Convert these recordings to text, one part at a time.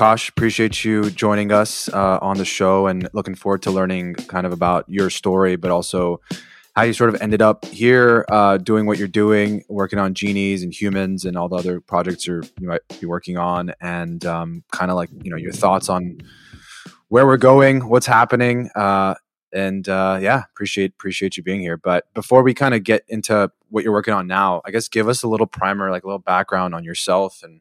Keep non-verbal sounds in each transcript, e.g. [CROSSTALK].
Akash, appreciate you joining us uh, on the show and looking forward to learning kind of about your story, but also how you sort of ended up here uh, doing what you're doing, working on genies and humans and all the other projects you might be working on, and um, kind of like you know your thoughts on where we're going, what's happening, uh, and uh, yeah, appreciate appreciate you being here. But before we kind of get into what you're working on now, I guess give us a little primer, like a little background on yourself and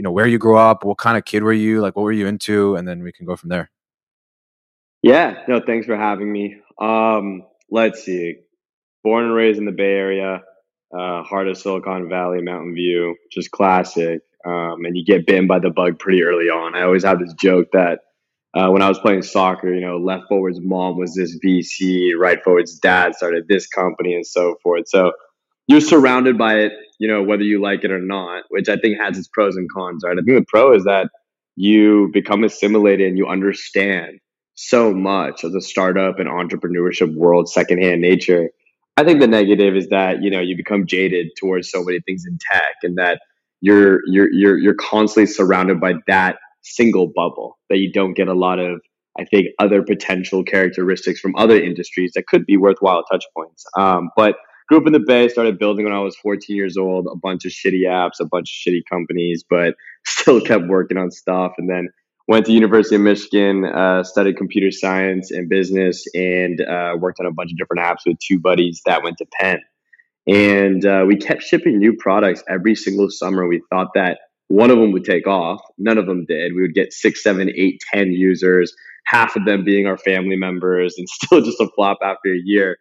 you know where you grew up, what kind of kid were you, like what were you into, and then we can go from there. Yeah, no, thanks for having me. Um, let's see. Born and raised in the Bay Area, uh, heart of Silicon Valley, Mountain View, just classic. Um, and you get bitten by the bug pretty early on. I always have this joke that uh, when I was playing soccer, you know, left forward's mom was this VC, right forward's dad started this company, and so forth. So you're surrounded by it, you know, whether you like it or not, which I think has its pros and cons, right? I think the pro is that you become assimilated and you understand so much of the startup and entrepreneurship world, secondhand nature. I think the negative is that you know you become jaded towards so many things in tech, and that you're you're you're you're constantly surrounded by that single bubble that you don't get a lot of I think other potential characteristics from other industries that could be worthwhile touch points. Um, but grew up in the Bay, started building when I was 14 years old, a bunch of shitty apps, a bunch of shitty companies, but [LAUGHS] still kept working on stuff. And then went to University of Michigan, uh, studied computer science and business, and uh, worked on a bunch of different apps with two buddies that went to Penn. And uh, we kept shipping new products every single summer. We thought that one of them would take off. None of them did. We would get six, seven, eight, ten users, half of them being our family members, and [LAUGHS] still just a flop after a year.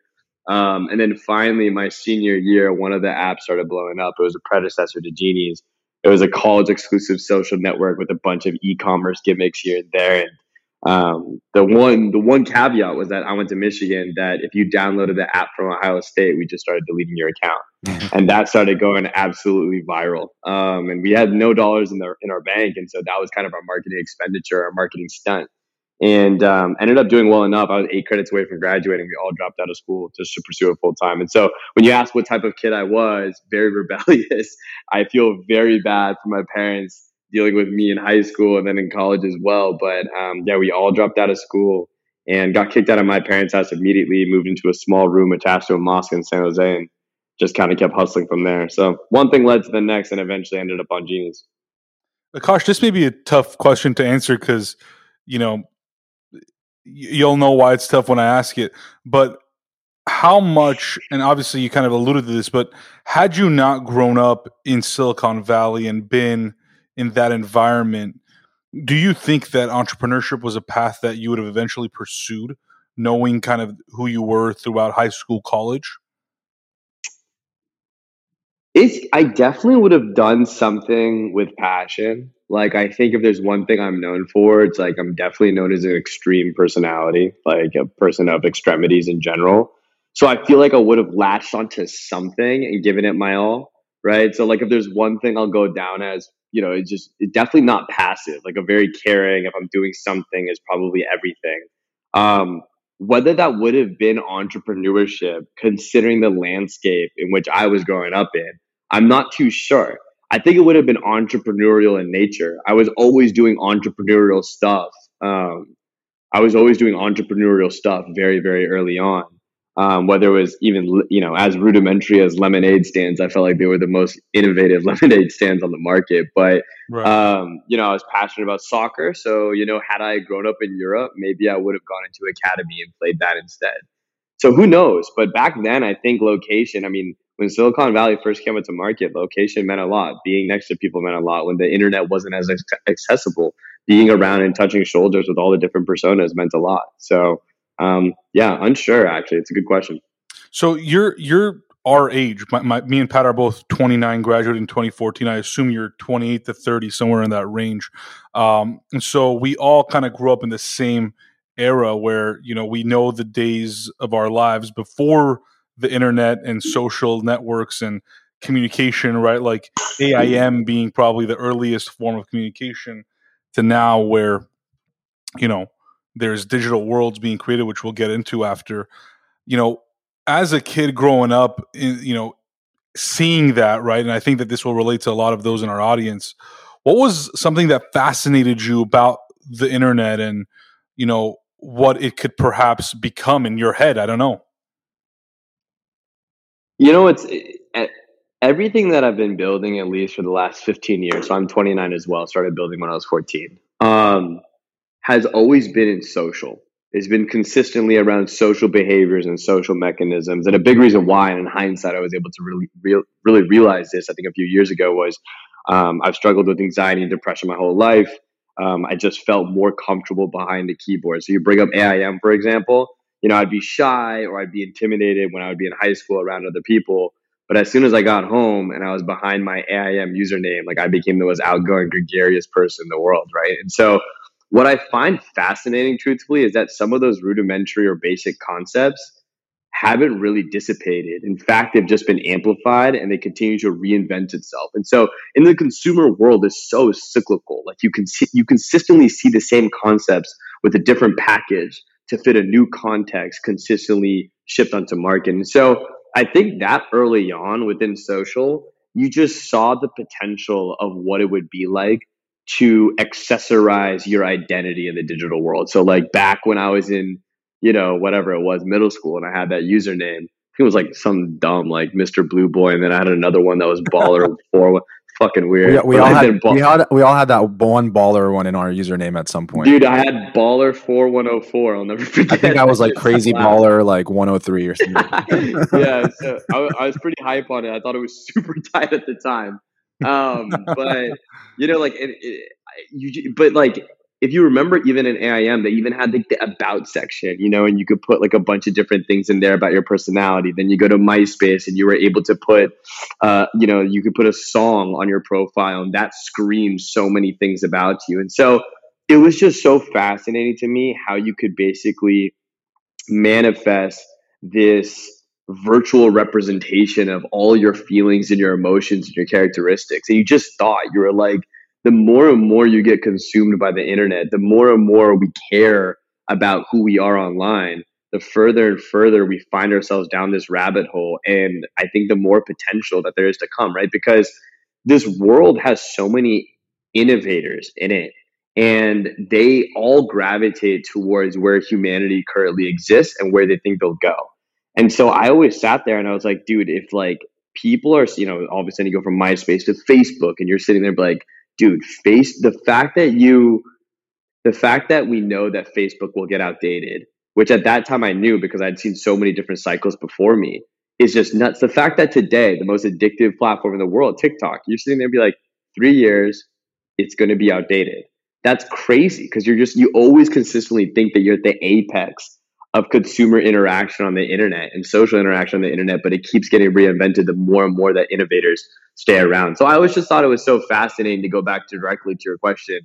Um, and then finally, my senior year, one of the apps started blowing up. It was a predecessor to Genies. It was a college exclusive social network with a bunch of e-commerce gimmicks here and there. And um, the one the one caveat was that I went to Michigan. That if you downloaded the app from Ohio State, we just started deleting your account, [LAUGHS] and that started going absolutely viral. Um, and we had no dollars in the in our bank, and so that was kind of our marketing expenditure, our marketing stunt and um, ended up doing well enough. I was eight credits away from graduating. We all dropped out of school just to pursue it full time. And so when you ask what type of kid I was, very [LAUGHS] rebellious. I feel very bad for my parents dealing with me in high school and then in college as well. But um, yeah, we all dropped out of school and got kicked out of my parents' house immediately, moved into a small room attached to a mosque in San Jose and just kind of kept hustling from there. So one thing led to the next and eventually ended up on Genies. Akash, this may be a tough question to answer because, you know, you'll know why it's tough when I ask it. But how much, and obviously you kind of alluded to this, but had you not grown up in Silicon Valley and been in that environment, do you think that entrepreneurship was a path that you would have eventually pursued, knowing kind of who you were throughout high school, college? It's, I definitely would have done something with passion. Like I think if there's one thing I'm known for, it's like I'm definitely known as an extreme personality, like a person of extremities in general. So I feel like I would have latched onto something and given it my all, right? So like if there's one thing I'll go down as, you know, it's just it's definitely not passive. Like a very caring. If I'm doing something, is probably everything. Um, whether that would have been entrepreneurship, considering the landscape in which I was growing up in, I'm not too sure. I think it would have been entrepreneurial in nature. I was always doing entrepreneurial stuff. Um, I was always doing entrepreneurial stuff very, very early on. Um, whether it was even you know as rudimentary as lemonade stands, I felt like they were the most innovative [LAUGHS] lemonade stands on the market. But right. um, you know, I was passionate about soccer, so you know, had I grown up in Europe, maybe I would have gone into academy and played that instead. So who knows? But back then, I think location. I mean, when Silicon Valley first came into market, location meant a lot. Being next to people meant a lot. When the internet wasn't as accessible, being around and touching shoulders with all the different personas meant a lot. So, um, yeah, unsure. Actually, it's a good question. So you're you're our age. My, my, me and Pat are both 29, graduated in 2014. I assume you're 28 to 30, somewhere in that range. Um, and so we all kind of grew up in the same era where you know we know the days of our lives before the internet and social networks and communication, right? Like AIM being probably the earliest form of communication to now where, you know, there's digital worlds being created, which we'll get into after. You know, as a kid growing up, you know, seeing that, right? And I think that this will relate to a lot of those in our audience. what was something that fascinated you about the internet and you know what it could perhaps become in your head? I don't know. You know, it's it, everything that I've been building at least for the last 15 years. So I'm 29 as well. Started building when I was 14. Um, has always been in social. It's been consistently around social behaviors and social mechanisms. And a big reason why, and in hindsight, I was able to really, real, really realize this. I think a few years ago was um, I've struggled with anxiety and depression my whole life. Um, I just felt more comfortable behind the keyboard. So you bring up AIM, for example. You know, I'd be shy or I'd be intimidated when I would be in high school around other people. But as soon as I got home and I was behind my AIM username, like I became the most outgoing, gregarious person in the world, right? And so what I find fascinating, truthfully, is that some of those rudimentary or basic concepts haven't really dissipated. In fact, they've just been amplified and they continue to reinvent itself. And so in the consumer world is so cyclical. Like you can see, you consistently see the same concepts with a different package to fit a new context consistently shipped onto market. And so I think that early on within social, you just saw the potential of what it would be like to accessorize your identity in the digital world. So like back when I was in, you know, whatever it was, middle school and I had that username, it was like some dumb like Mr. Blue Boy, and then I had another one that was Baller [LAUGHS] Four fucking weird. We, we all had, ball- we had we all had that one baller one in our username at some point. Dude, I had baller four one oh four. I'll never [LAUGHS] forget. I think I was like crazy baller like one oh three or [LAUGHS] something. yeah, so I, I, was pretty hype on it. I thought it was super tight at the time. Um, but you know, like it, it, you, but like if you remember, even in AIM, they even had like the about section, you know, and you could put like a bunch of different things in there about your personality. Then you go to MySpace and you were able to put, uh, you know, you could put a song on your profile and that screams so many things about you. And so it was just so fascinating to me how you could basically manifest this virtual representation of all your feelings and your emotions and your characteristics. And you just thought you were like, the more and more you get consumed by the internet, the more and more we care about who we are online, the further and further we find ourselves down this rabbit hole. And I think the more potential that there is to come, right? Because this world has so many innovators in it, and they all gravitate towards where humanity currently exists and where they think they'll go. And so I always sat there and I was like, dude, if like people are, you know, all of a sudden you go from MySpace to Facebook and you're sitting there like, dude, face the fact that you the fact that we know that Facebook will get outdated, which at that time I knew because I'd seen so many different cycles before me, is just nuts. The fact that today, the most addictive platform in the world, TikTok, you're sitting there and be like, three years, it's going to be outdated. That's crazy because you're just, you always consistently think that you're at the apex of consumer interaction on the internet and social interaction on the internet, but it keeps getting reinvented the more and more that innovators stay around. So I always just thought it was so fascinating to go back directly to your question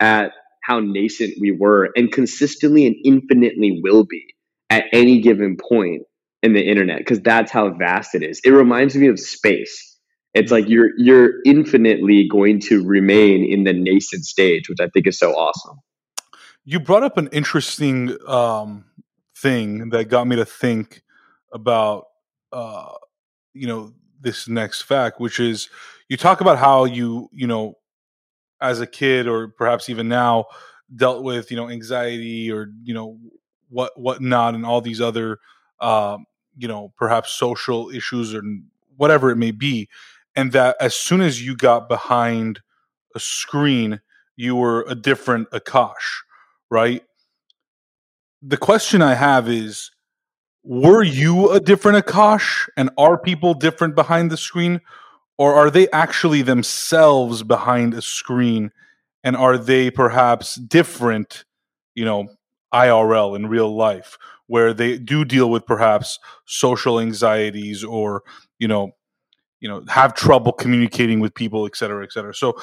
at how nascent we were and consistently and infinitely will be at any given point in the internet because that's how vast it is. It reminds me of space. It's like you're you're infinitely going to remain in the nascent stage, which I think is so awesome. You brought up an interesting um, thing that got me to think about uh, you know this next fact, which is you talk about how you you know as a kid or perhaps even now dealt with you know anxiety or you know what what not and all these other um, you know perhaps social issues or whatever it may be and that as soon as you got behind a screen you were a different akash right the question I have is were you a different Akash and are people different behind the screen or are they actually themselves behind a screen and are they perhaps different, you know, IRL in real life where they do deal with perhaps social anxieties or, you know, you know, have trouble communicating with people, et cetera, et cetera. So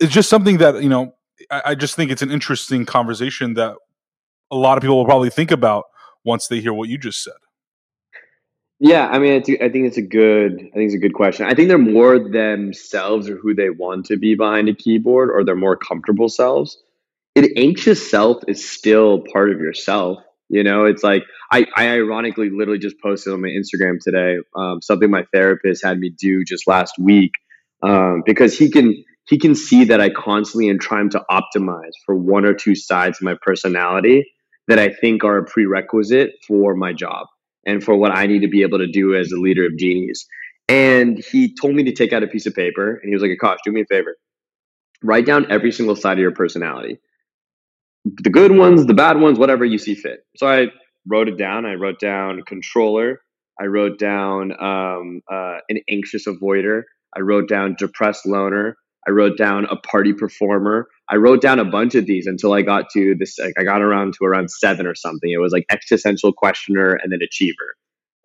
it's just something that, you know, I, I just think it's an interesting conversation that a lot of people will probably think about once they hear what you just said. Yeah, I mean, I think it's a good. I think it's a good question. I think they're more themselves or who they want to be behind a keyboard, or they're more comfortable selves. An anxious self is still part of yourself. You know, it's like I, I ironically literally just posted on my Instagram today um, something my therapist had me do just last week um, because he can he can see that I constantly am trying to optimize for one or two sides of my personality that I think are a prerequisite for my job and for what I need to be able to do as a leader of genies. And he told me to take out a piece of paper and he was like, Akash, do me a favor. Write down every single side of your personality. The good ones, the bad ones, whatever you see fit. So I wrote it down. I wrote down controller. I wrote down um, uh, an anxious avoider. I wrote down depressed loner. I wrote down a party performer. I wrote down a bunch of these until I got to this. I got around to around seven or something. It was like existential questioner and then achiever.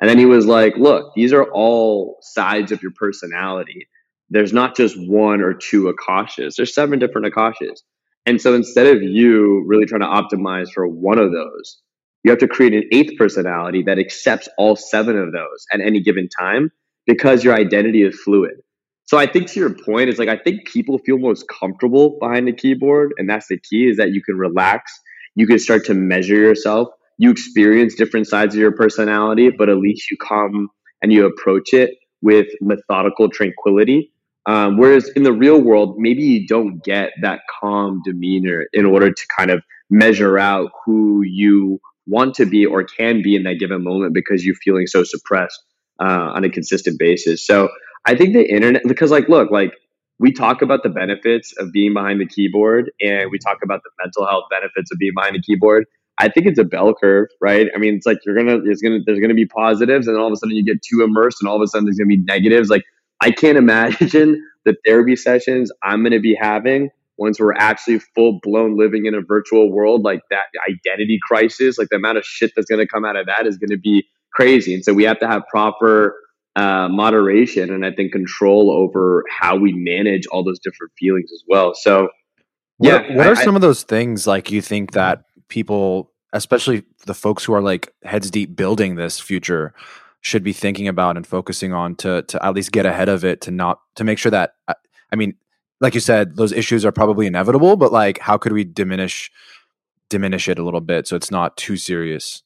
And then he was like, look, these are all sides of your personality. There's not just one or two Akashas. There's seven different Akashas. And so instead of you really trying to optimize for one of those, you have to create an eighth personality that accepts all seven of those at any given time because your identity is fluid. So I think to your point, it's like I think people feel most comfortable behind the keyboard, and that's the key is that you can relax, you can start to measure yourself, you experience different sides of your personality, but at least you come and you approach it with methodical tranquility. Um, whereas in the real world, maybe you don't get that calm demeanor in order to kind of measure out who you want to be or can be in that given moment because you're feeling so suppressed uh, on a consistent basis. So I think the internet, because like, look, like we talk about the benefits of being behind the keyboard and we talk about the mental health benefits of being behind the keyboard. I think it's a bell curve, right? I mean, it's like you're gonna, there's gonna, there's gonna be positives, and all of a sudden you get too immersed, and all of a sudden there's gonna be negatives. Like I can't [LAUGHS] imagine the therapy sessions I'm gonna be having once we're actually full blown living in a virtual world. Like that identity crisis, like the amount of shit that's gonna come out of that is gonna be crazy. And so we have to have proper uh, moderation and I think control over how we manage all those different feelings as well. So, yeah. What, what I, are some I, of those things like you think that people, especially the folks who are like heads deep building this future, should be thinking about and focusing on to to at least get ahead of it to not to make sure that uh, I mean, like you said, those issues are probably inevitable, but like how could we diminish diminish it a little bit so it's not too serious?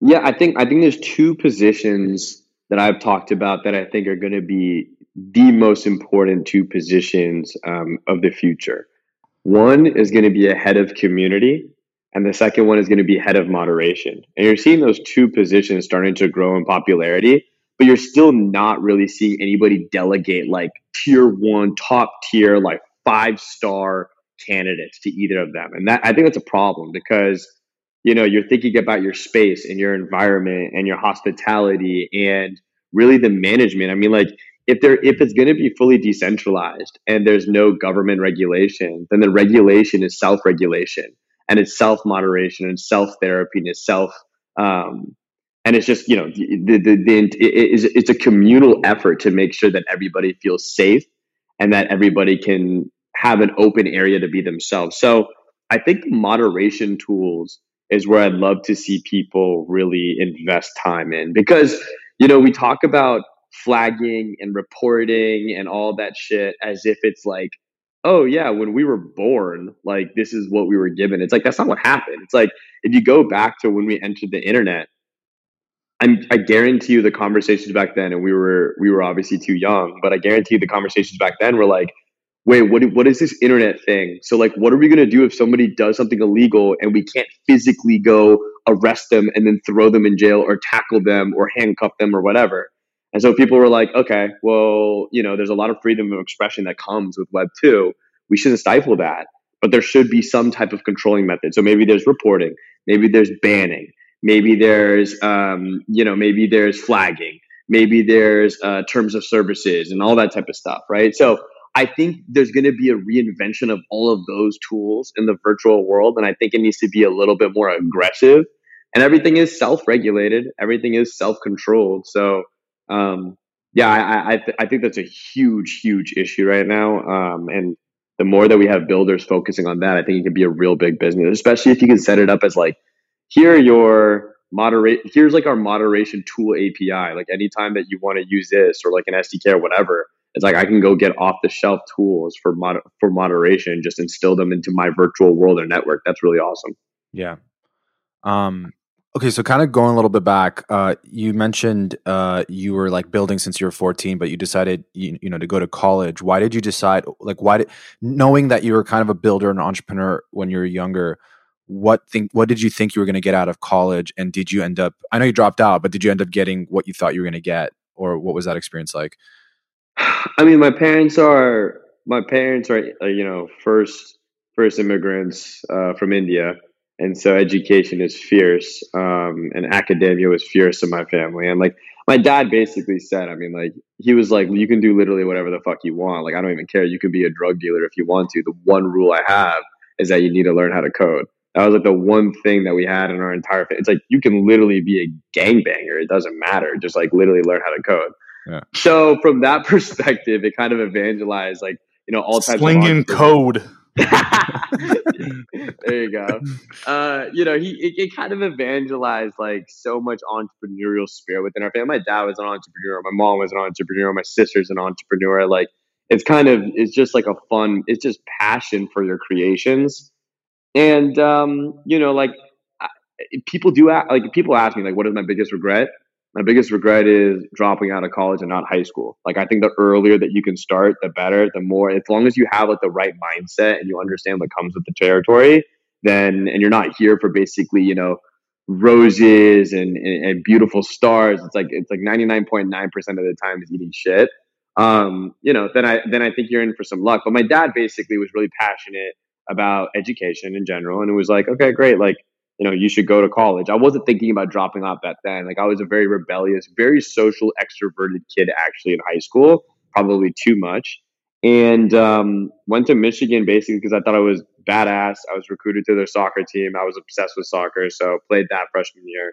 Yeah, I think I think there's two positions that I've talked about that I think are going to be the most important two positions um, of the future. One is going to be a head of community, and the second one is going to be head of moderation. And you're seeing those two positions starting to grow in popularity, but you're still not really seeing anybody delegate like tier one, top tier, like five star candidates to either of them. And that I think that's a problem because you know you're thinking about your space and your environment and your hospitality and really the management. I mean like if there if it's going to be fully decentralized and there's no government regulation then the regulation is self-regulation and it's self-moderation and self-therapy and it's self um, and it's just you know the, the, the, it is, it's a communal effort to make sure that everybody feels safe and that everybody can have an open area to be themselves. So i think moderation tools is where I'd love to see people really invest time in. Because you know we talk about flagging and reporting and all that shit as if it's like oh yeah when we were born like this is what we were given. It's like that's not what happened. It's like if you go back to when we entered the internet I'm, I guarantee you the conversations back then and we were we were obviously too young but I guarantee you the conversations back then were like wait, what, what is this internet thing? So, like, what are we going to do if somebody does something illegal and we can't physically go arrest them and then throw them in jail or tackle them or handcuff them or whatever? And so people were like, okay, well, you know, there's a lot of freedom of expression that comes with Web 2. We shouldn't stifle that, but there should be some type of controlling method. So maybe there's reporting, maybe there's banning, maybe there's, um, you know, maybe there's flagging, maybe there's uh, terms of services and all that type of stuff, right? So I think there's going to be a reinvention of all of those tools in the virtual world. And I think it needs to be a little bit more aggressive. And everything is self regulated, everything is self controlled. So, um, yeah, I, I, th- I, think that's a huge, huge issue right now. Um, and the more that we have builders focusing on that, I think it can be a real big business, especially if you can set it up as like, here your moderate, here's like our moderation tool API. Like anytime that you want to use this or like an SDK or whatever, it's like I can go get off the shelf tools for mod- for moderation, just instill them into my virtual world or network. That's really awesome. Yeah. Um, Okay, so kind of going a little bit back, uh, you mentioned uh, you were like building since you were 14, but you decided you, you know to go to college. Why did you decide? Like, why did knowing that you were kind of a builder and entrepreneur when you were younger? What think? What did you think you were going to get out of college? And did you end up? I know you dropped out, but did you end up getting what you thought you were going to get, or what was that experience like? I mean, my parents are my parents are uh, you know first first immigrants uh, from India. And so education is fierce um, and academia was fierce in my family. And like my dad basically said i mean like he was like you can do literally whatever the fuck you want. Like i don't even care. You can be a drug dealer if you want to. The one rule i have is that you need to learn how to code. That was like the one thing that we had in our entire family. it's like you can literally be a gangbanger. It doesn't matter. Just like literally learn how to code yeah. so from that [LAUGHS] perspective it kind of evangelized like you know all types slinging of code [LAUGHS] there you go. Uh, you know, he it, it, kind of evangelized like so much entrepreneurial spirit within our family. My dad was an entrepreneur. My mom was an entrepreneur. My sister's an entrepreneur. Like it's kind of it's just like a fun. It's just passion for your creations, and um, you know, like people do like people ask me like, what is my biggest regret? My biggest regret is dropping out of college and not high school. Like I think the earlier that you can start, the better. The more, as long as you have like the right mindset and you understand what comes with the territory, then and you're not here for basically you know roses and, and, and beautiful stars. It's like it's like ninety nine point nine percent of the time is eating shit. Um, you know, then I then I think you're in for some luck. But my dad basically was really passionate about education in general, and it was like, okay, great, like you know, you should go to college. I wasn't thinking about dropping out back then. Like I was a very rebellious, very social, extroverted kid actually in high school, probably too much. And um, went to Michigan basically because I thought I was badass. I was recruited to their soccer team. I was obsessed with soccer, so played that freshman year.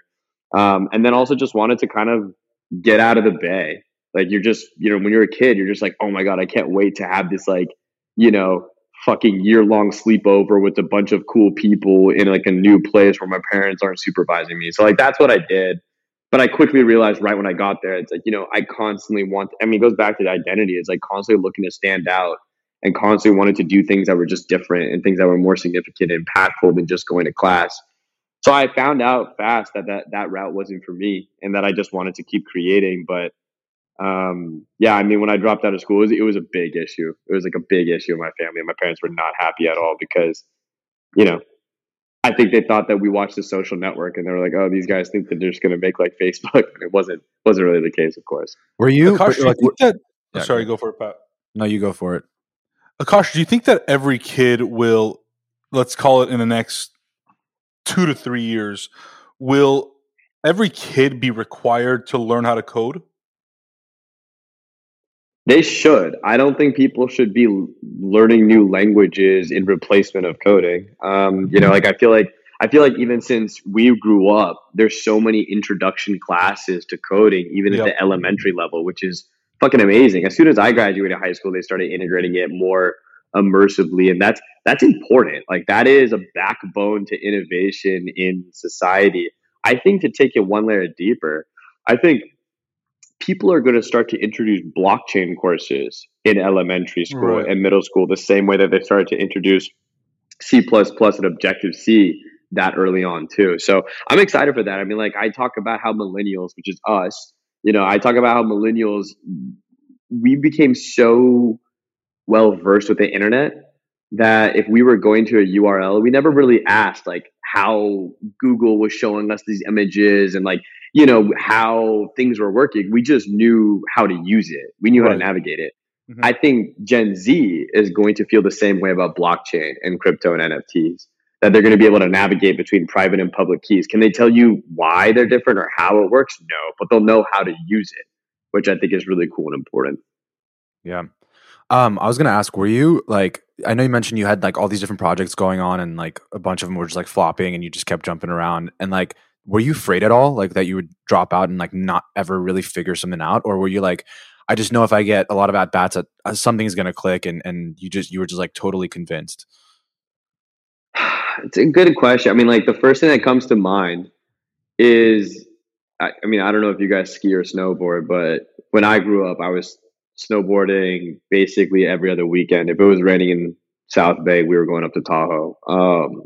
Um, and then also just wanted to kind of get out of the bay. Like you're just, you know, when you're a kid, you're just like, oh my god, I can't wait to have this like, you know, fucking year long sleepover with a bunch of cool people in like a new place where my parents aren't supervising me. So like that's what I did. But I quickly realized right when I got there, it's like, you know, I constantly want, I mean, it goes back to the identity. It's like constantly looking to stand out and constantly wanted to do things that were just different and things that were more significant and impactful than just going to class. So I found out fast that that, that route wasn't for me and that I just wanted to keep creating. But um, yeah, I mean, when I dropped out of school, it was, it was, a big issue. It was like a big issue in my family. And my parents were not happy at all because, you know, I think they thought that we watched the social network and they were like, oh, these guys think that they're just going to make like Facebook. [LAUGHS] And it wasn't, wasn't really the case, of course. Were you, Akash, like, you that, yeah, sorry, go for it, Pat. No, you go for it. Akash, do you think that every kid will, let's call it in the next two to three years, will every kid be required to learn how to code? They should. I don't think people should be learning new languages in replacement of coding. Um, you know, like I feel like I feel like even since we grew up, there's so many introduction classes to coding, even yep. at the elementary level, which is fucking amazing. As soon as I graduated high school, they started integrating it more immersively, and that's that's important. Like that is a backbone to innovation in society. I think to take it one layer deeper, I think people are going to start to introduce blockchain courses in elementary school right. and middle school the same way that they started to introduce C and Objective C that early on too. So I'm excited for that. I mean, like I talk about how millennials, which is us, you know, I talk about how millennials we became so well versed with the internet that if we were going to a URL, we never really asked like how Google was showing us these images and like you know how things were working we just knew how to use it. We knew right. how to navigate it. Mm-hmm. i think gen z is going to feel the same way about blockchain and crypto and nfts that they're going to be able to navigate between private and public keys. Can they tell you why they're different or how it works? No but they'll know how to use it which i think is really cool and important. Yeah. Um, I was gonna ask, were you like I know you mentioned you had like all these different projects going on and like a bunch of them were just like flopping and you just kept jumping around and like were you afraid at all like that you would drop out and like not ever really figure something out? Or were you like i just know if i get a lot of at bats that uh, something's going to click and and you just you were just like totally convinced? It's a good question. I mean like the first thing that comes to mind is I, I mean i don't know if you guys ski or snowboard but when i grew up i was snowboarding basically every other weekend. If it was raining in south bay we were going up to tahoe. Um,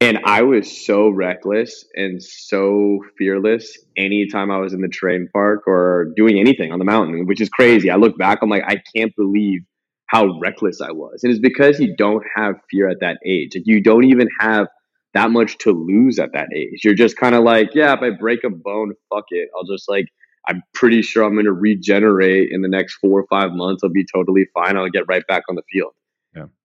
And I was so reckless and so fearless anytime I was in the terrain park or doing anything on the mountain, which is crazy. I look back, I'm like, I can't believe how reckless I was. And it's because you don't have fear at that age. Like you don't even have that much to lose at that age. You're just kind of like, yeah, if I break a bone, fuck it. I'll just like, I'm pretty sure I'm going to regenerate in the next four or five months. I'll be totally fine. I'll get right back on the field.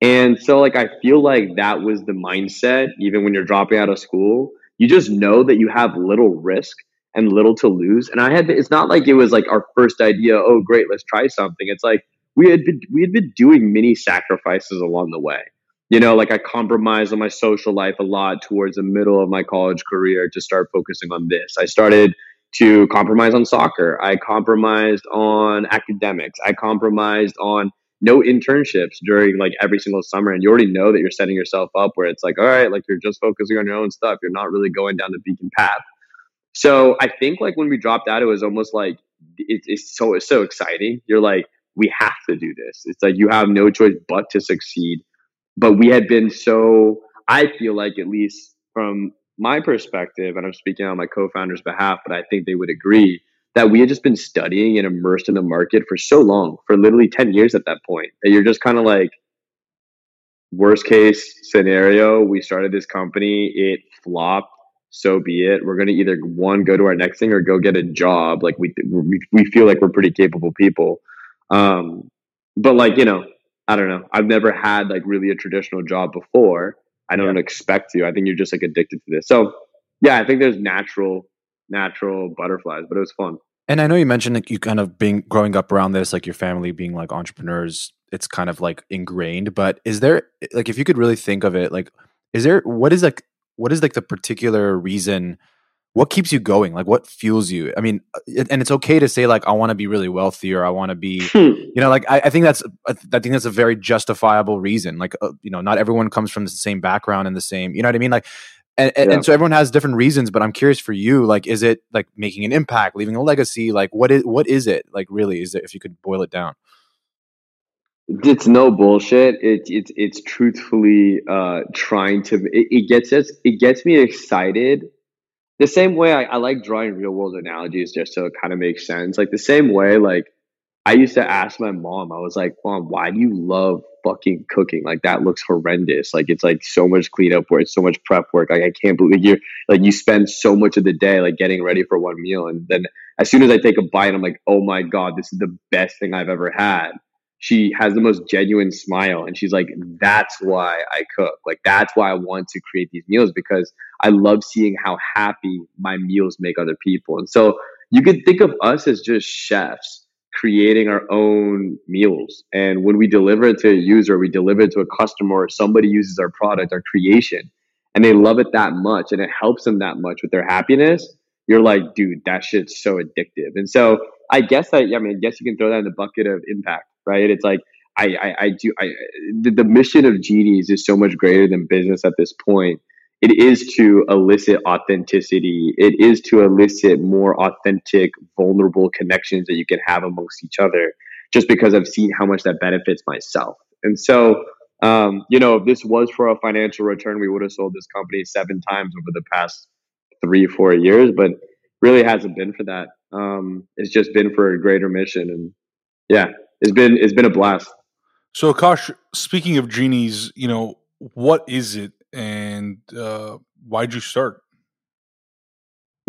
And so, like, I feel like that was the mindset, even when you're dropping out of school. You just know that you have little risk and little to lose. And I had, it's not like it was like our first idea, oh, great, let's try something. It's like we had been, we had been doing many sacrifices along the way you know, like I compromised on my social life a lot towards the middle of my college career to start focusing on this. I started to compromise on soccer. I compromised on academics. I compromised on no internships during like every single summer. And you already know that you're setting yourself up where it's like, all right, like you're just focusing on your own stuff. You're not really going down the beacon path. So I think like when we dropped out, it was almost like it, it's so it's so exciting. You're like, we have to do this. It's like you have no choice but to succeed but we had been so i feel like at least from my perspective and i'm speaking on my co-founder's behalf but i think they would agree that we had just been studying and immersed in the market for so long for literally 10 years at that point that you're just kind of like worst case scenario we started this company it flopped so be it we're going to either one go to our next thing or go get a job like we we, feel like we're pretty capable people um but like you know I don't know. I've never had like really a traditional job before. I don't yeah. expect to. I think you're just like addicted to this. So yeah, I think there's natural, natural butterflies, but it was fun. And I know you mentioned like you kind of being growing up around this, like your family being like entrepreneurs, it's kind of like ingrained. But is there like if you could really think of it, like is there what is like what is like the particular reason what keeps you going like what fuels you i mean uh, and it's okay to say like i want to be really wealthy or i want to be hmm. you know like I, I, think that's i think that's a very justifiable reason like uh, you know not everyone comes from the same background and the same you know what i mean like and, and, yeah. and, so everyone has different reasons but i'm curious for you like is it like making an impact leaving a legacy like what is what is it like really is it if you could boil it down it's no bullshit. It, it it's truthfully uh, trying to. It, it gets us. It gets me excited the same way I, I like drawing real world analogies just so it kind of makes sense. Like the same way, like I used to ask my mom, I was like, Mom, why do you love fucking cooking? Like that looks horrendous. Like it's like so much cleanup work, so much prep work. Like I can't believe you're like you spend so much of the day like getting ready for one meal. And then as soon as I take a bite, I'm like, oh my God, this is the best thing I've ever had she has the most genuine smile and she's like that's why i cook like that's why i want to create these meals because i love seeing how happy my meals make other people and so you could think of us as just chefs creating our own meals and when we deliver it to a user we deliver it to a customer somebody uses our product our creation and they love it that much and it helps them that much with their happiness you're like dude that shit's so addictive and so i guess that i mean i guess you can throw that in the bucket of impact right? It's like I, I, I do I the, the mission of Genies is so much greater than business at this point. It is to elicit authenticity. It is to elicit more authentic, vulnerable connections that you can have amongst each other. Just because I've seen how much that benefits myself, and so um, you know, if this was for a financial return, we would have sold this company seven times over the past three, four years, but really hasn't been for that. Um, it's just been for a greater mission, and yeah, it's been it's been a blast. So, Akash, speaking of genies, you know what is it, and uh, why'd you start?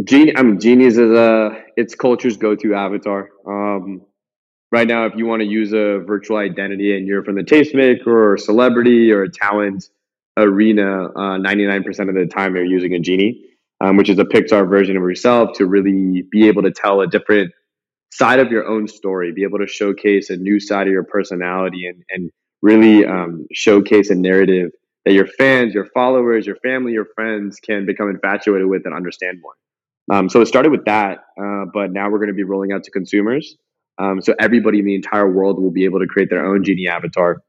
Genie, I mean, genies is a it's culture's go-to avatar. Um, right now, if you want to use a virtual identity and you're from the tastemaker or celebrity or talent arena, uh, 99% of the time you're using a genie, um, which is a Pixar version of yourself to really be able to tell a different side of your own story, be able to showcase a new side of your personality and, and really um, showcase a narrative that your fans, your followers, your family, your friends can become infatuated with and understand more. Um, so it started with that, uh, but now we're going to be rolling out to consumers. Um, so everybody in the entire world will be able to create their own Genie avatar.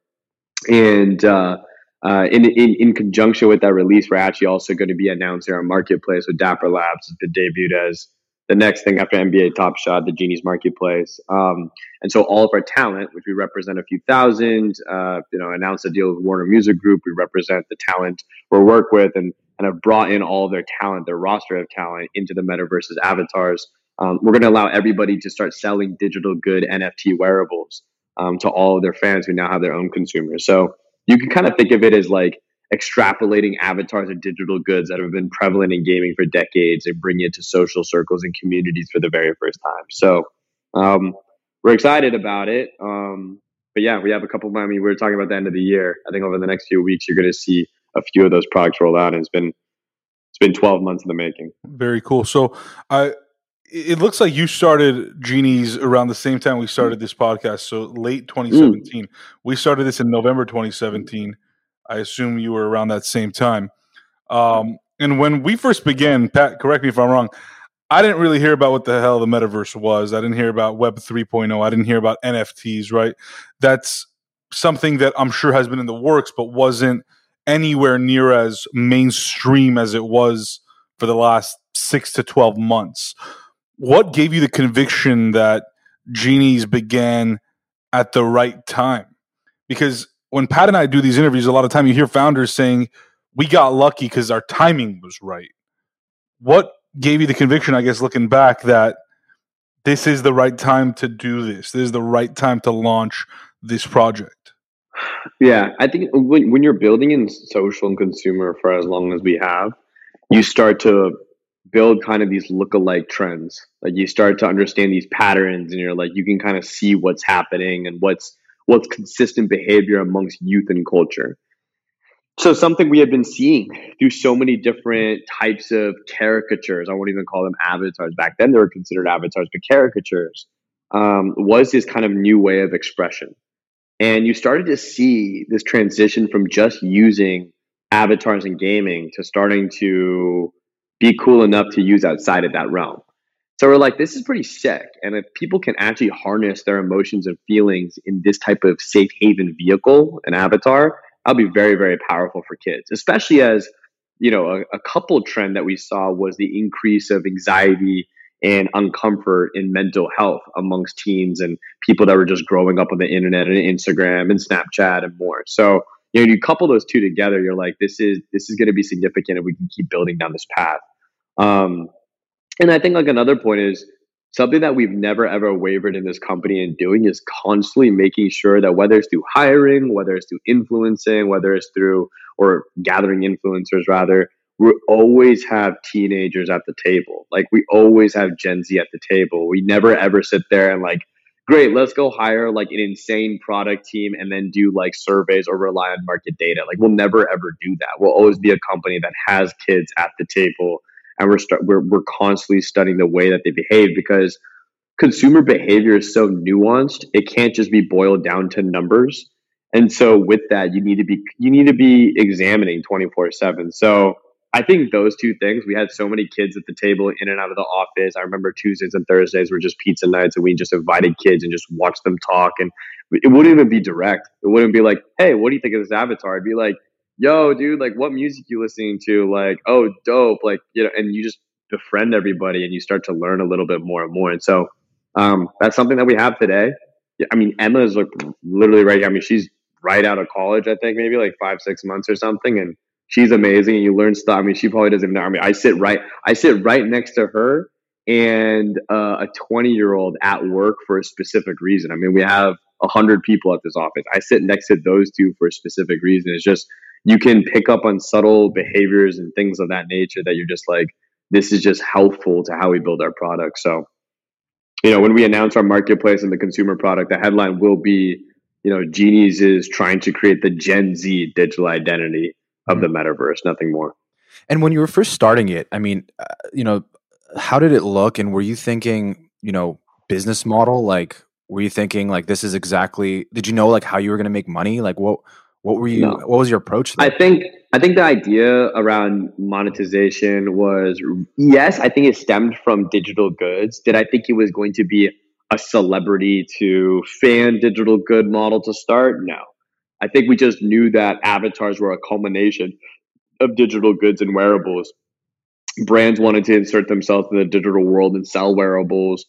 And uh, uh, in, in, in conjunction with that release, we're actually also going to be announcing our marketplace with Dapper Labs. It's been debuted as the next thing after NBA Top Shot, the Genies Marketplace. Um, and so all of our talent, which we represent a few thousand, uh, you know, announced a deal with Warner Music Group. We represent the talent we work with, and and have brought in all their talent, their roster of talent into the metaverse's avatars. Um, we're going to allow everybody to start selling digital good NFT wearables um, to all of their fans who now have their own consumers. So you can kind of think of it as like extrapolating avatars of digital goods that have been prevalent in gaming for decades and bringing it to social circles and communities for the very first time. So um, we're excited about it. Um, but yeah, we have a couple. I mean, we are talking about the end of the year. I think over the next few weeks, you're going to see a few of those products roll out. And it's been it's been 12 months in the making. Very cool. So I it looks like you started Genies around the same time we started this podcast. So late 2017. Mm. We started this in November 2017. I assume you were around that same time. Um, and when we first began, Pat, correct me if I'm wrong. I didn't really hear about what the hell the metaverse was. I didn't hear about Web 3.0. I didn't hear about NFTs, right? That's something that I'm sure has been in the works, but wasn't anywhere near as mainstream as it was for the last six to 12 months. What gave you the conviction that Genies began at the right time? Because when Pat and I do these interviews, a lot of time you hear founders saying, we got lucky because our timing was right. What gave you the conviction, I guess, looking back, that this is the right time to do this? This is the right time to launch this project? Yeah, I think when, when you're building in social and consumer for as long as we have, you start to build kind of these look-alike trends. Like you start to understand these patterns, and you're like you can kind of see what's happening and what's what's consistent behavior amongst youth and culture. So something we had been seeing through so many different types of caricatures. I won't even call them avatars. Back then, they were considered avatars, but caricatures um, was this kind of new way of expression. And you started to see this transition from just using avatars in gaming to starting to be cool enough to use outside of that realm. So we're like, this is pretty sick. And if people can actually harness their emotions and feelings in this type of safe haven vehicle, an avatar, that'll be very, very powerful for kids, especially as, you know, a, a couple trend that we saw was the increase of anxiety and uncomfort in mental health amongst teens and people that were just growing up on the internet and Instagram and Snapchat and more. So, you know, you couple those two together, you're like, this is this is going to be significant if we can keep building down this path. Um, and I think like another point is something that we've never ever wavered in this company in doing is constantly making sure that whether it's through hiring, whether it's through influencing, whether it's through or gathering influencers rather, we always have teenagers at the table. Like we always have Gen Z at the table. We never ever sit there and like, great, let's go hire like an insane product team and then do like surveys or rely on market data. Like we'll never ever do that. We'll always be a company that has kids at the table and we're st- we're we're constantly studying the way that they behave because consumer behavior is so nuanced. It can't just be boiled down to numbers. And so with that, you need to be you need to be examining 24/7. So I think those two things, we had so many kids at the table in and out of the office. I remember Tuesdays and Thursdays were just pizza nights and we just invited kids and just watched them talk. And it wouldn't even be direct. It wouldn't be like, hey, what do you think of this avatar? It'd be like, yo, dude, like what music you listening to? Like, oh, dope. Like, you know, and you just befriend everybody and you start to learn a little bit more and more. And so um, that's something that we have today. I mean, Emma is like literally right here. I mean, she's right out of college, I think, maybe like five, six months or something. And she's amazing and you learn stuff. I mean, she probably doesn't even know. I mean, I sit right, I sit right next to her and uh, a 20 year old at work for a specific reason. I mean, we have a hundred people at this office. I sit next to those two for a specific reason. It's just, you can pick up on subtle behaviors and things of that nature that you're just like, this is just helpful to how we build our product. So, you know, when we announce our marketplace and the consumer product, the headline will be, you know, Genies is trying to create the Gen Z digital identity of the metaverse, nothing more. And when you were first starting it, I mean, uh, you know, how did it look? And were you thinking, you know, business model? Like, were you thinking like this is exactly? Did you know like how you were going to make money? Like, what what were you? No. What was your approach? There? I think I think the idea around monetization was yes. I think it stemmed from digital goods. Did I think it was going to be a celebrity to fan digital good model to start? No. I think we just knew that avatars were a culmination of digital goods and wearables. Brands wanted to insert themselves in the digital world and sell wearables.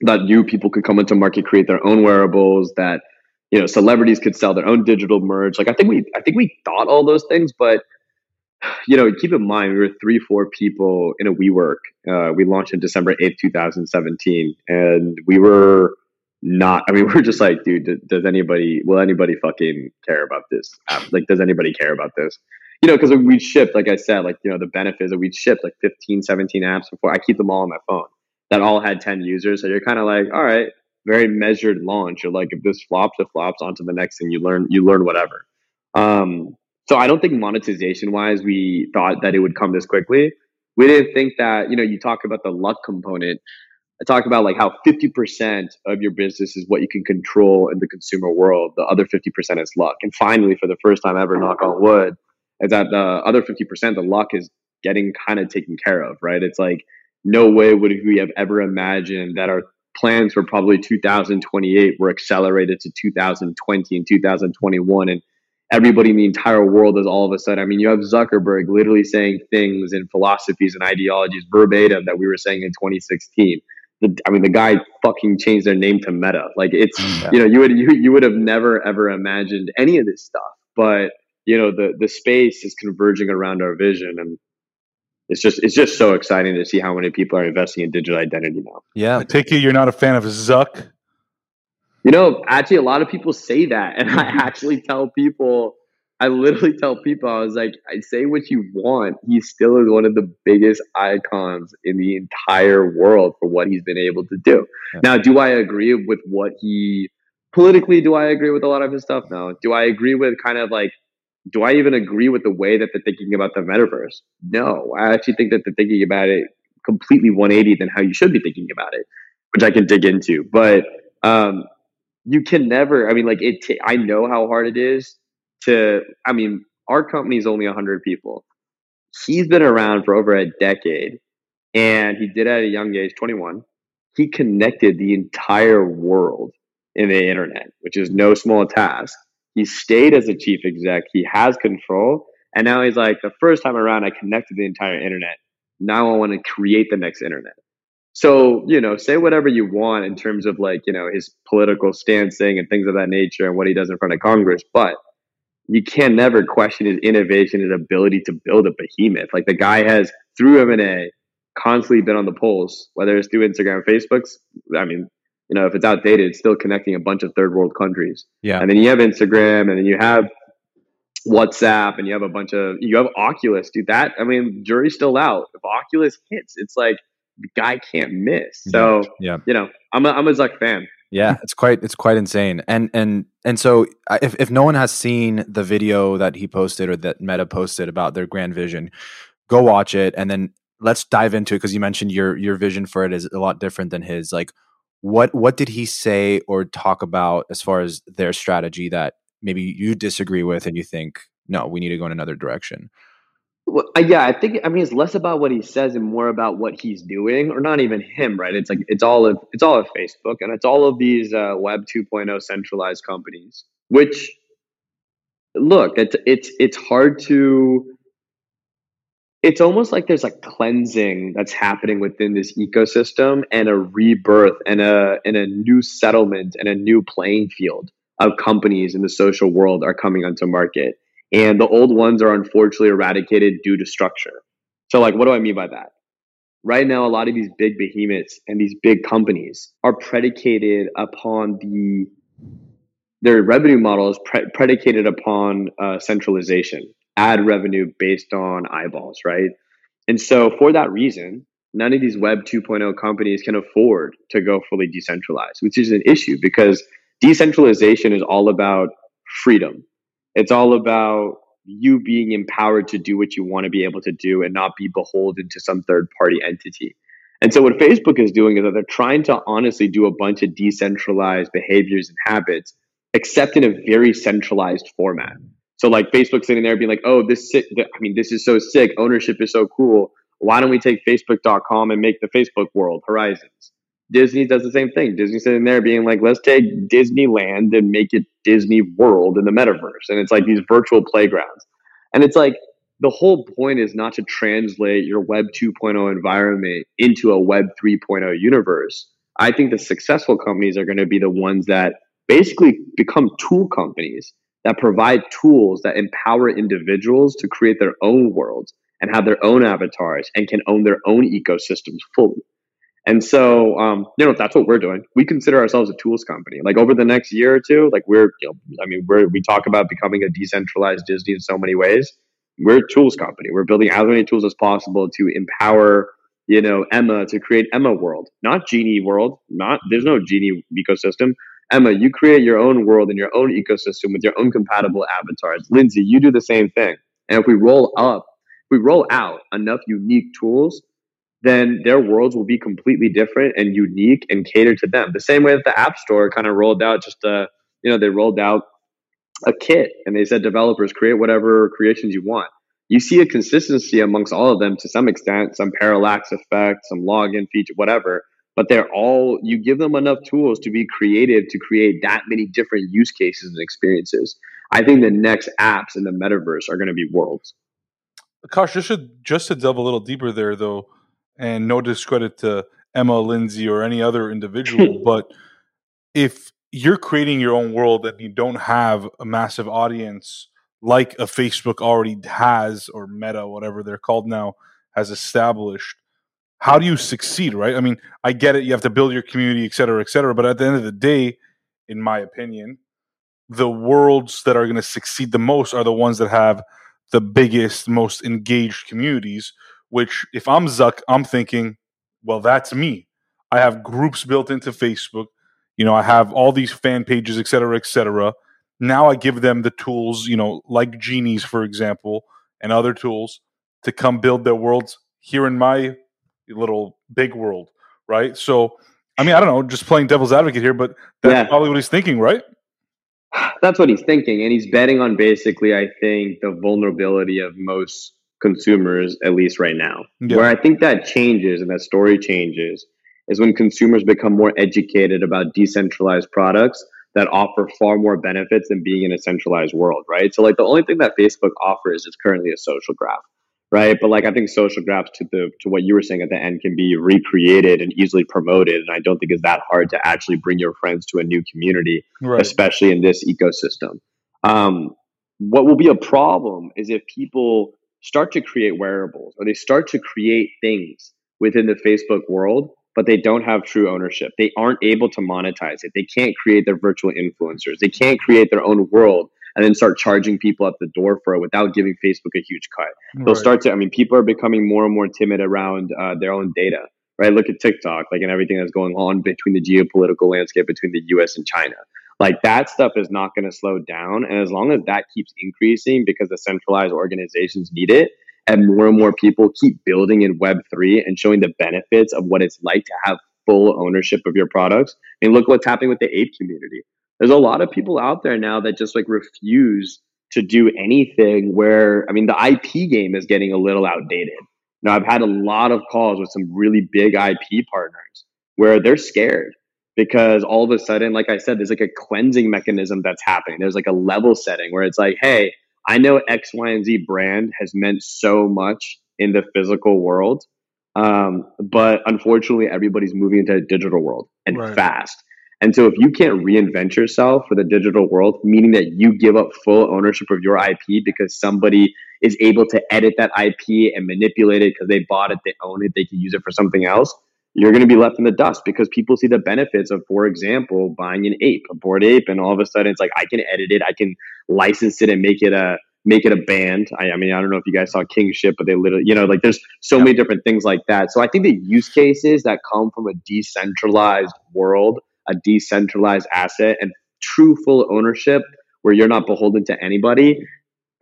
That new people could come into market, create their own wearables. That you know, celebrities could sell their own digital merch. Like I think we, I think we thought all those things, but you know, keep in mind we were three, four people in a WeWork. Uh, we launched in December eighth, two thousand seventeen, and we were not. I mean, we [LAUGHS] we're just like, dude, does anybody will anybody fucking care about this? Like, does anybody care about this? You know, because we shipped, like I said, like you know, the benefits that we'd shipped like 15, 17 apps before. I keep them all on my phone that all had ten users. So you're kind of like, all right, very measured launch. You're like, if this flops, it flops. On to the next thing. You learn. You learn whatever. Um, so I don't think monetization wise, we thought that it would come this quickly. We didn't think that, you know, you talk about the luck component. I talk about like how 50% of your business is what you can control in the consumer world. The other 50% is luck. And finally, for the first time ever, knock on wood, is that the other 50%, the luck is getting kind of taken care of, right? It's like, no way would we have ever imagined that our plans for probably 2028 were accelerated to 2020 and 2021. And everybody in the entire world is all of a sudden. I mean, you have Zuckerberg literally saying things and philosophies and ideologies verbatim that we were saying in 2016. The, I mean, the guy fucking changed their name to Meta. Like it's, mm, yeah. you know, you would you you would have never ever imagined any of this stuff. But you know, the the space is converging around our vision, and it's just it's just so exciting to see how many people are investing in digital identity now. Yeah, I take you you're not a fan of Zuck. You know, actually, a lot of people say that, and I [LAUGHS] actually tell people, I literally tell people, I was like, I say what you want. He still is one of the biggest icons in the entire world for what he's been able to do. Yeah. Now, do I agree with what he politically? Do I agree with a lot of his stuff? No. Do I agree with kind of like? Do I even agree with the way that they're thinking about the metaverse? No, I actually think that they're thinking about it completely 180 than how you should be thinking about it, which I can dig into. But um, you can never i mean like it t- I know how hard it is to i mean our company is only 100 people he's been around for over a decade and he did at a young age 21 he connected the entire world in the internet which is no small task he stayed as a chief exec. He has control. And now he's like the first time around i connected the entire internet. Now i want to create the next internet. So, you know, say whatever you want in terms of like, you know, his political stancing and things of that nature and what he does in front of Congress, but you can never question his innovation, his ability to build a behemoth. Like the guy has through M&A constantly been on the pulse, whether it's through Instagram, Facebook's, I mean, you know, if it's outdated, it's still connecting a bunch of third world countries. Yeah. And then you have Instagram and then you have WhatsApp and you have a bunch of you have Oculus, dude. That I mean, jury's still out. If Oculus hits, it's like the guy can't miss. So yeah, you know, I'm a, I'm a Zuck fan. Yeah, it's quite it's quite insane. And and and so if if no one has seen the video that he posted or that Meta posted about their grand vision, go watch it and then let's dive into it because you mentioned your your vision for it is a lot different than his. Like what what did he say or talk about as far as their strategy that maybe you disagree with and you think no, we need to go in another direction? Well, yeah, I think I mean it's less about what he says and more about what he's doing, or not even him, right? It's like it's all of it's all of Facebook and it's all of these uh, Web 2.0 centralized companies. Which, look, it's it's it's hard to. It's almost like there's a cleansing that's happening within this ecosystem and a rebirth and a and a new settlement and a new playing field of companies in the social world are coming onto market and the old ones are unfortunately eradicated due to structure. So, like, what do I mean by that? Right now, a lot of these big behemoths and these big companies are predicated upon the their revenue model is pre- predicated upon uh, centralization, ad revenue based on eyeballs, right? And so, for that reason, none of these Web 2.0 companies can afford to go fully decentralized, which is an issue because decentralization is all about freedom it's all about you being empowered to do what you want to be able to do and not be beholden to some third party entity. And so what Facebook is doing is that they're trying to honestly do a bunch of decentralized behaviors and habits, except in a very centralized format. So like Facebook sitting there being like, oh, this sick, I mean, this is so sick. Ownership is so cool. Why don't we take Facebook.com and make the Facebook world Horizons? Disney does the same thing. Disney sitting there being like, let's take Disneyland and make it Disney World in the metaverse. And it's like these virtual playgrounds. And it's like the whole point is not to translate your Web 2.0 environment into a Web 3.0 universe. I think the successful companies are going to be the ones that basically become tool companies that provide tools that empower individuals to create their own worlds and have their own avatars and can own their own ecosystems fully. And so, um, you know, that's what we're doing. We consider ourselves a tools company. Like over the next year or two, like we're, you know, I mean, we're, we talk about becoming a decentralized Disney in so many ways. We're a tools company. We're building as many tools as possible to empower, you know, Emma to create Emma World, not Genie World. Not there's no Genie ecosystem. Emma, you create your own world and your own ecosystem with your own compatible avatars. Lindsay, you do the same thing. And if we roll up, if we roll out enough unique tools, then their worlds will be completely different and unique and cater to them. The same way that the App Store kind of rolled out just a, you know, they rolled out a kit and they said developers create whatever creations you want. You see a consistency amongst all of them to some extent, some parallax effect, some login feature, whatever. But they're all, you give them enough tools to be creative to create that many different use cases and experiences. I think the next apps in the metaverse are going to be worlds. Akash, just to, just to delve a little deeper there, though, and no discredit to Emma, Lindsay, or any other individual, [LAUGHS] but if you're creating your own world and you don't have a massive audience like a Facebook already has or Meta, whatever they're called now, has established, how do you succeed, right? I mean, I get it, you have to build your community, et cetera, et cetera. But at the end of the day, in my opinion, the worlds that are going to succeed the most are the ones that have the biggest, most engaged communities which if I'm Zuck, I'm thinking, well, that's me. I have groups built into Facebook. You know, I have all these fan pages, et cetera, et cetera. Now I give them the tools, you know, like genies, for example, and other tools to come build their worlds here in my little big world, right? So, I mean, I don't know, just playing devil's advocate here, but that's yeah. probably what he's thinking, right? [SIGHS] That's what he's thinking. And he's betting on basically, I think, the vulnerability of most consumers, at least right now. Yeah. Where I think that changes and that story changes is when consumers become more educated about decentralized products that offer far more benefits than being in a centralized world, right? So like the only thing that Facebook offers is currently a social graph, right? But like I think social graphs to the to what you were saying at the end can be recreated and easily promoted, and I don't think it's that hard to actually bring your friends to a new community, right. especially in this ecosystem. Um, what will be a problem is if people start to create wearables or they start to create things within the Facebook world, but they don't have true ownership. They aren't able to monetize it. They can't create their virtual influencers. They can't create their own world and then start charging people at the door for it without giving Facebook a huge cut. Right. They'll start to, I mean, people are becoming more and more timid around uh, their own data, right? Look at TikTok, like, and everything that's going on between the geopolitical landscape between the US and China. Like that stuff is not going to slow down. And as long as that keeps increasing because the centralized organizations need it, and more and more people keep building in Web3 and showing the benefits of what it's like to have full ownership of your products. I mean, look what's happening with the ape community. There's a lot of people out there now that just like refuse to do anything where, I mean, the IP game is getting a little outdated. Now, I've had a lot of calls with some really big IP partners where they're scared because all of a sudden, like I said, there's like a cleansing mechanism that's happening. There's like a level setting where it's like, hey, I know X, Y, and Z brand has meant so much in the physical world. Um, but unfortunately, everybody's moving into a digital world and right. fast. And so, if you can't reinvent yourself for the digital world, meaning that you give up full ownership of your IP because somebody is able to edit that IP and manipulate it because they bought it, they own it, they can use it for something else, you're going to be left in the dust because people see the benefits of, for example, buying an ape, a Bored Ape, and all of a sudden it's like I can edit it, I can license it and make it a make it a band. I, I mean, I don't know if you guys saw Kingship, but they literally, you know, like there's so many different things like that. So I think the use cases that come from a decentralized world, a decentralized asset, and true full ownership where you're not beholden to anybody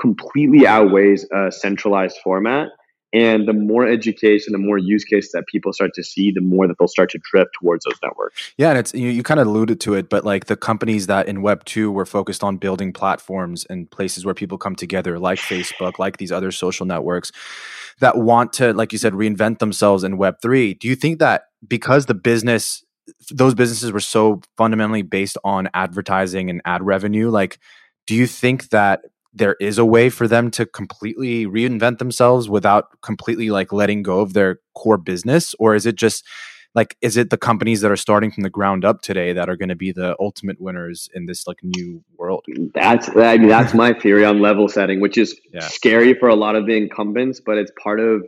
completely outweighs a centralized format and the more education, the more use case that people start to see, the more that they'll start to drift towards those networks. Yeah, and it's you, you kind of alluded to it, but like the companies that in Web two were focused on building platforms and places where people come together, like Facebook, like these other social networks, that want to, like you said, reinvent themselves in Web three. Do you think that because the business, those businesses were so fundamentally based on advertising and ad revenue, like, do you think that there is a way for them to completely reinvent themselves without completely like letting go of their core business or is it just like is it the companies that are starting from the ground up today that are going to be the ultimate winners in this like new world that's i mean that's my theory on level setting which is [LAUGHS] Yeah. scary for a lot of the incumbents but it's part of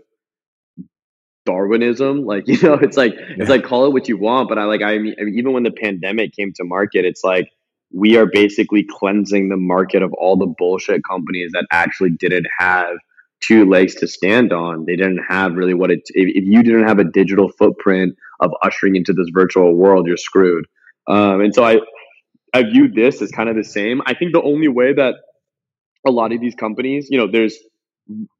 darwinism like [LAUGHS] you know it's like Yeah. it's like call it what you want but i like I mean, I mean even when the pandemic came to market it's like we are basically cleansing the market of all the bullshit companies that actually didn't have two legs to stand on they didn't have really what it if, if you didn't have a digital footprint of ushering into this virtual world you're screwed um, and so i I view this as kind of the same. I think the only way that a lot of these companies, you know, there's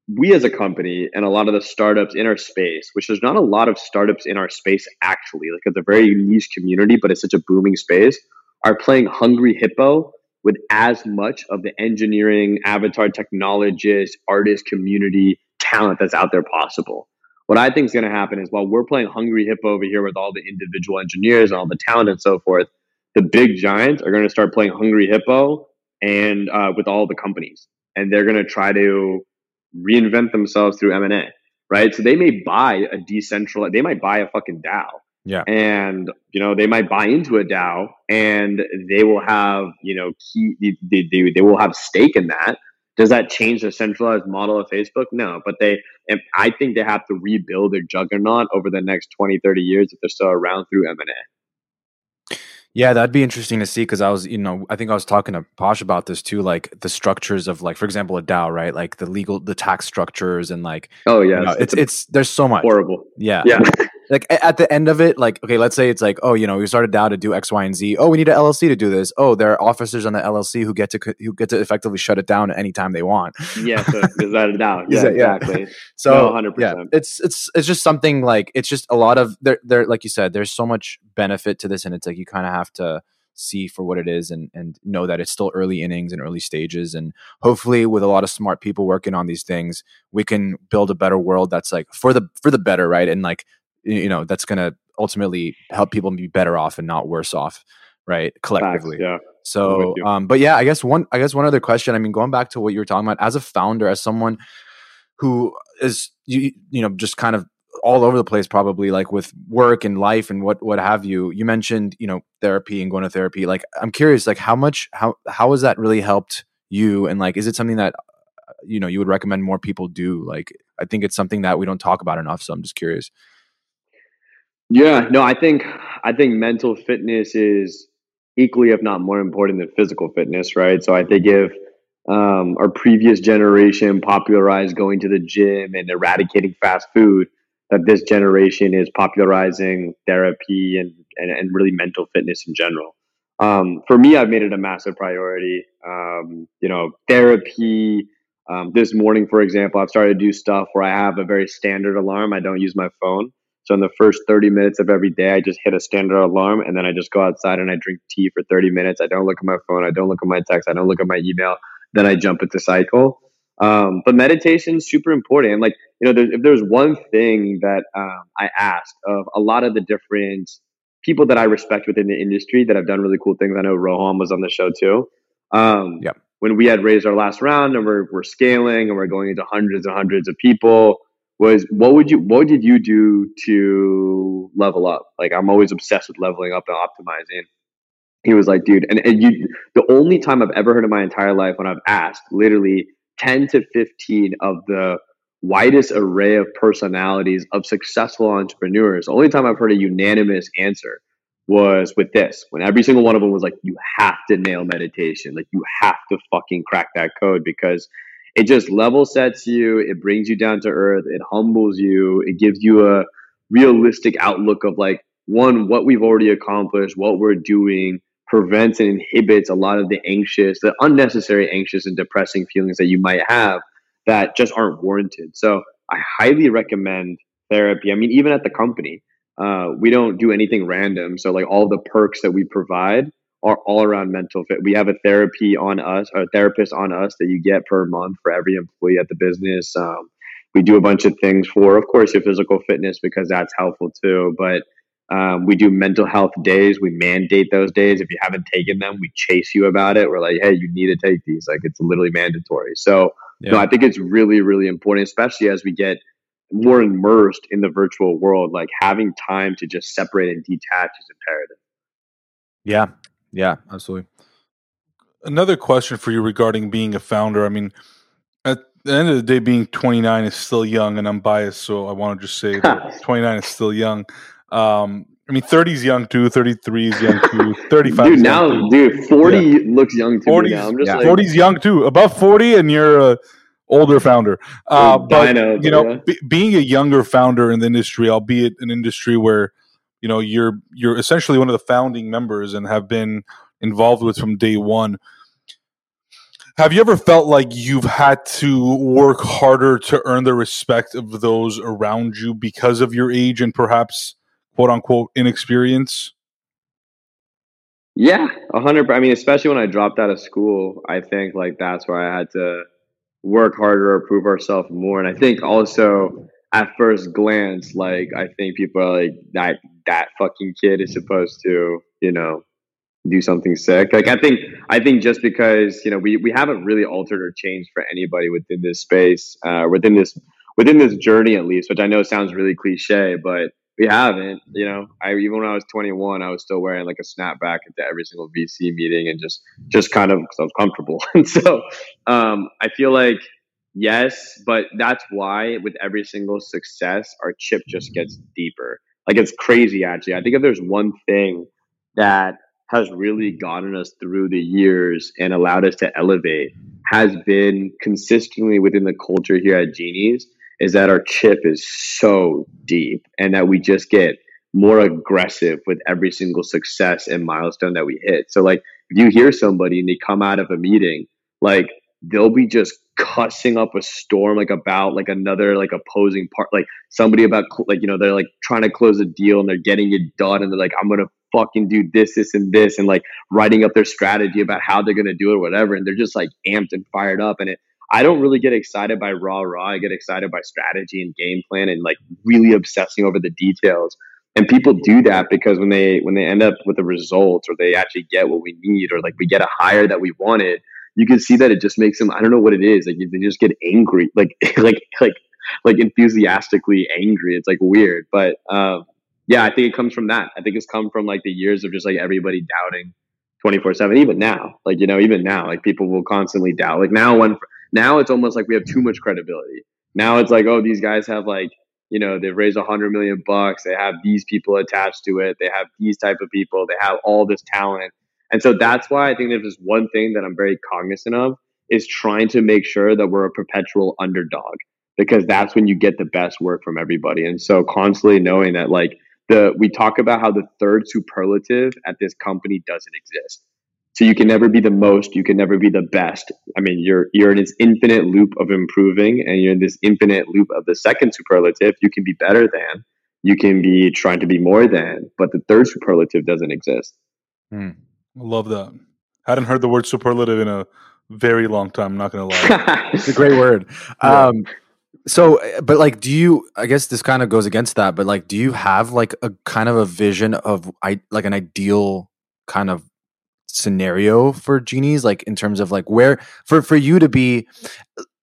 we as a company and a lot of the startups in our space, which there's not a lot of startups in our space actually, like it's a very niche community, but it's such a booming space, are playing Hungry Hippo with as much of the engineering, avatar technologist, artist community talent that's out there possible. What I think is going to happen is while we're playing Hungry Hippo over here with all the individual engineers and all the talent and so forth, the big giants are going to start playing Hungry Hippo and uh, with all the companies, and they're going to try to reinvent themselves through M and A, right? So they may buy a decentralized, they might buy a fucking DAO, Yeah. and you know they might buy into a DAO, and they will have you know key, they, they, they will have stake in that. Does that change the centralized model of Facebook? No, but they, and I think they have to rebuild their juggernaut over the next 20, 30 years if they're still around through M and A. Yeah, that'd be interesting to see because I was, you know, I think I was talking to Posh about this too, like the structures of, like, for example, a DAO, right? Like the legal, the tax structures, and like, Oh you yeah, know, it's it's there's so much. horrible. Yeah, Yeah, [LAUGHS] like at the end of it, like, okay, let's say it's like, oh, you know, we started DAO to do X, Y, and Z. Oh, we need an LLC to do this. Oh, there are officers on the LLC who get to who get to effectively shut it down at any time they want. yeah. So without a doubt, [LAUGHS] yeah, yeah. exactly. [LAUGHS] So No, 100%. yeah, it's it's it's just something like it's just a lot of there there like you said, there's so much benefit to this, and it's like you kind of have to see for what it is and and know that it's still early innings and early stages, and hopefully with a lot of smart people working on these things, we can build a better world that's like for the for the better, right? And like you know that's gonna ultimately help people be better off and not worse off, right? Facts, Collectively. yeah. So, um, but yeah, I guess one, I guess one other question. I mean, going back to what you were talking about, as a founder, as someone who is, you, you know, just kind of all over the place, probably like with work and life and what, what have you. You mentioned, you know, therapy and going to therapy. Like, I'm curious, like, how much, how, how has that really helped you? And like, is it something that, you know, you would recommend more people do? Like, I think it's something that we don't talk about enough. So I'm just curious. Yeah, no, I think I think mental fitness is equally, if not more important than physical fitness, right? So I think if um, our previous generation popularized going to the gym and eradicating fast food, that this generation is popularizing therapy and and, and really mental fitness in general. Um, for me, I've made it a massive priority. Um, you know, therapy. Um, this morning, for example, I've started to do stuff where I have a very standard alarm. I don't use my phone. So in the first 30 minutes of every day, I just hit a standard alarm and then I just go outside and I drink tea for 30 minutes. I don't look at my phone. I don't look at my text. I don't look at my email. Then I jump into cycle. Um, but meditation is super important. And like, you know, there's, if there's one thing that um, I asked of a lot of the different people that I respect within the industry that have done really cool things. I know Roham was on the show too. Um, Yep. When we had raised our last round and we're, we're scaling and we're going into hundreds and hundreds of people, was what would you what did you do to level up? Like I'm always obsessed with leveling up and optimizing. He was like, dude, and, and you the only time I've ever heard in my entire life when I've asked literally 10 to 15 of the widest array of personalities of successful entrepreneurs, the only time I've heard a unanimous answer was with this. When every single one of them was like, you have to nail meditation. Like you have to fucking crack that code because it just level sets you it brings you down to earth it humbles you it gives you a realistic outlook of like one what we've already accomplished what we're doing prevents and inhibits a lot of the anxious the unnecessary anxious and depressing feelings that you might have that just aren't warranted. So i highly recommend therapy i mean even at the company. Uh, we don't do anything random so like all the perks that we provide are all around mental fit. We have a therapy on us, or a therapist on us that you get per month for every employee at the business. Um, we do a bunch of things for, of course, your physical fitness because that's helpful too. But um, we do mental health days. We mandate those days. If you haven't taken them, we chase you about it. We're like, hey, you need to take these. Like it's literally mandatory. So Yeah. no, I think it's really, really important, especially as we get more immersed in the virtual world, like having time to just separate and detach is imperative. Yeah. Yeah, absolutely. Another question for you regarding being a founder. I mean, at the end of the day, being 29 is still young, and I'm biased, so I want to just say that [LAUGHS] 29 is still young. Um, I mean, 30 is young too, 33 is young too, 35 Dude, now, dude, 40 yeah. looks young to 40's, me now. I'm just yeah. like, 40 is young too. Above 40, and you're a older founder. Uh, but, you know, yeah. b- being a younger founder in the industry, albeit an industry where, you know, you're you're essentially one of the founding members and have been involved with from day one. Have you ever felt like you've had to work harder to earn the respect of those around you because of your age and perhaps quote unquote inexperience? Yeah, a hundred. I mean, especially when I dropped out of school, I think like that's where I had to work harder or prove ourselves more. And I think also at first glance, like I think people are like that that fucking kid is supposed to, you know, do something sick. Like I think I think just because, you know, we, we haven't really altered or changed for anybody within this space, uh, within this within this journey at least, which I know sounds really cliche, but we haven't. You know, I even when I was 21, I was still wearing like a snapback into every single VC meeting and just just kind of because I was comfortable. [LAUGHS] and so um, I feel like yes, but that's why with every single success, our chip just gets deeper. Like it's crazy, actually. I think if there's one thing that has really gotten us through the years and allowed us to elevate has been consistently within the culture here at Genies is that our chip is so deep and that we just get more aggressive with every single success and milestone that we hit. So like if you hear somebody and they come out of a meeting, like they'll be just cussing up a storm like about like another like opposing part like somebody about like you know they're like trying to close a deal and they're getting it done and they're like I'm gonna fucking do this this and this and like writing up their strategy about how they're gonna do it or whatever and they're just like amped and fired up and it I don't really get excited by raw raw. I get excited by strategy and game plan and like really obsessing over the details. And people do that because when they when they end up with the results or they actually get what we need or like we get a hire that we wanted, you can see that it just makes them I don't know what it is. Like they just get angry, like [LAUGHS] like like like enthusiastically angry. It's like weird. But um yeah, I think it comes from that. I think it's come from like the years of just like everybody doubting 24 7 even now like you know even now like people will constantly doubt like now when now it's almost like we have too much credibility. Now it's like, oh, these guys have like, you know, they've raised a hundred million bucks. They have these people attached to it. They have these type of people. They have all this talent. And so that's why I think there's one thing that I'm very cognizant of is trying to make sure that we're a perpetual underdog because that's when you get the best work from everybody. And so constantly knowing that like the we talk about how the third superlative at this company doesn't exist. So you can never be the most, you can never be the best. I mean, you're you're in this infinite loop of improving and you're in this infinite loop of the second superlative. You can be better than, you can be trying to be more than, but the third superlative doesn't exist. Hmm. I love that. Hadn't heard the word superlative in a very long time, I'm not gonna lie. [LAUGHS] it's a great word. [LAUGHS] Yeah. Um so but like do you i guess this kind of goes against that but like do you have like a kind of a vision of i like an ideal kind of scenario for genies like in terms of like where for for you to be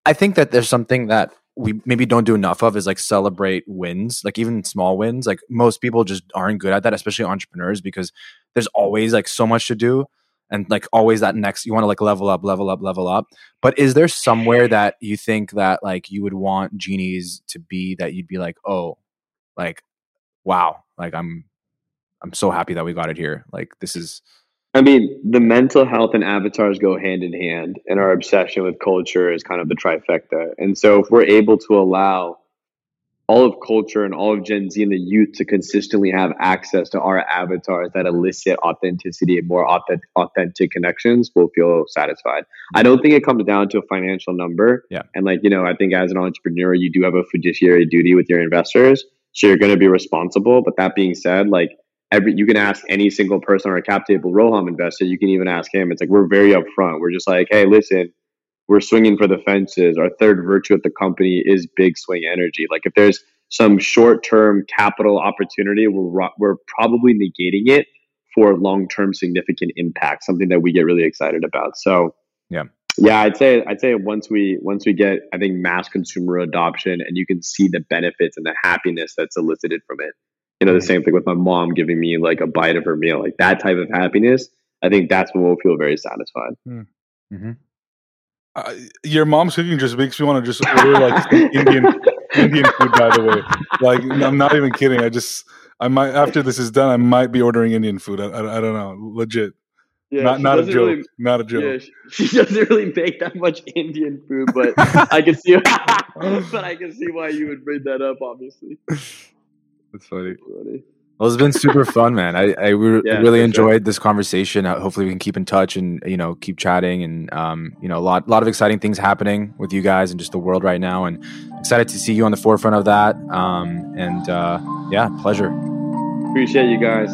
i think that there's something that we maybe don't do enough of is like celebrate wins like even small wins. Like most people just aren't good at that especially entrepreneurs because there's always like so much to do and like always that next you want to like level up level up level up. But is there somewhere that you think that like you would want genies to be that you'd be like oh like wow like i'm i'm so happy that we got it here. Like this is I mean, the mental health and avatars go hand in hand, and our obsession with culture is kind of the trifecta. And so, if we're able to allow all of culture and all of Gen Z and the youth to consistently have access to our avatars that elicit authenticity and more authentic, authentic connections, we'll feel satisfied. I don't think it comes down to a financial number. Yeah. And like, you know, I think as an entrepreneur, you do have a fiduciary duty with your investors. So you're going to be responsible. But that being said, like, every you can ask any single person or a cap table Roham investor. You can even ask him. It's like we're very upfront. We're just like, hey, listen, we're swinging for the fences. Our third virtue at the company is big swing energy. Like if there's some short term capital opportunity, we're we're probably negating it for long term significant impact. Something that we get really excited about. So yeah. Yeah, I'd say I'd say once we once we get I think mass consumer adoption and you can see the benefits and the happiness that's elicited from it. You know, the same thing with my mom giving me like a bite of her meal, like that type of happiness. I think that's when we'll feel very satisfied. Mm-hmm. Uh, your mom's cooking just makes me want to just order like Indian Indian food. By the way, like I'm not even kidding. I just I might after this is done, I might be ordering Indian food. I, I, I don't know, legit. Yeah, not not a joke. really- not a joke. Yeah, she, [LAUGHS] she doesn't really make that much Indian food, but I can see, [LAUGHS] [LAUGHS] but I can see why you would bring that up. Obviously, That's funny. Funny. Well, it's been super fun, man. I, I re- [LAUGHS] Yeah, really for sure. enjoyed this conversation. Uh, hopefully, we can keep in touch and you know keep chatting. And um, you know, a lot, lot of exciting things happening with you guys and just the world right now. And excited to see you on the forefront of that. Um, and uh, yeah, pleasure. Appreciate you guys.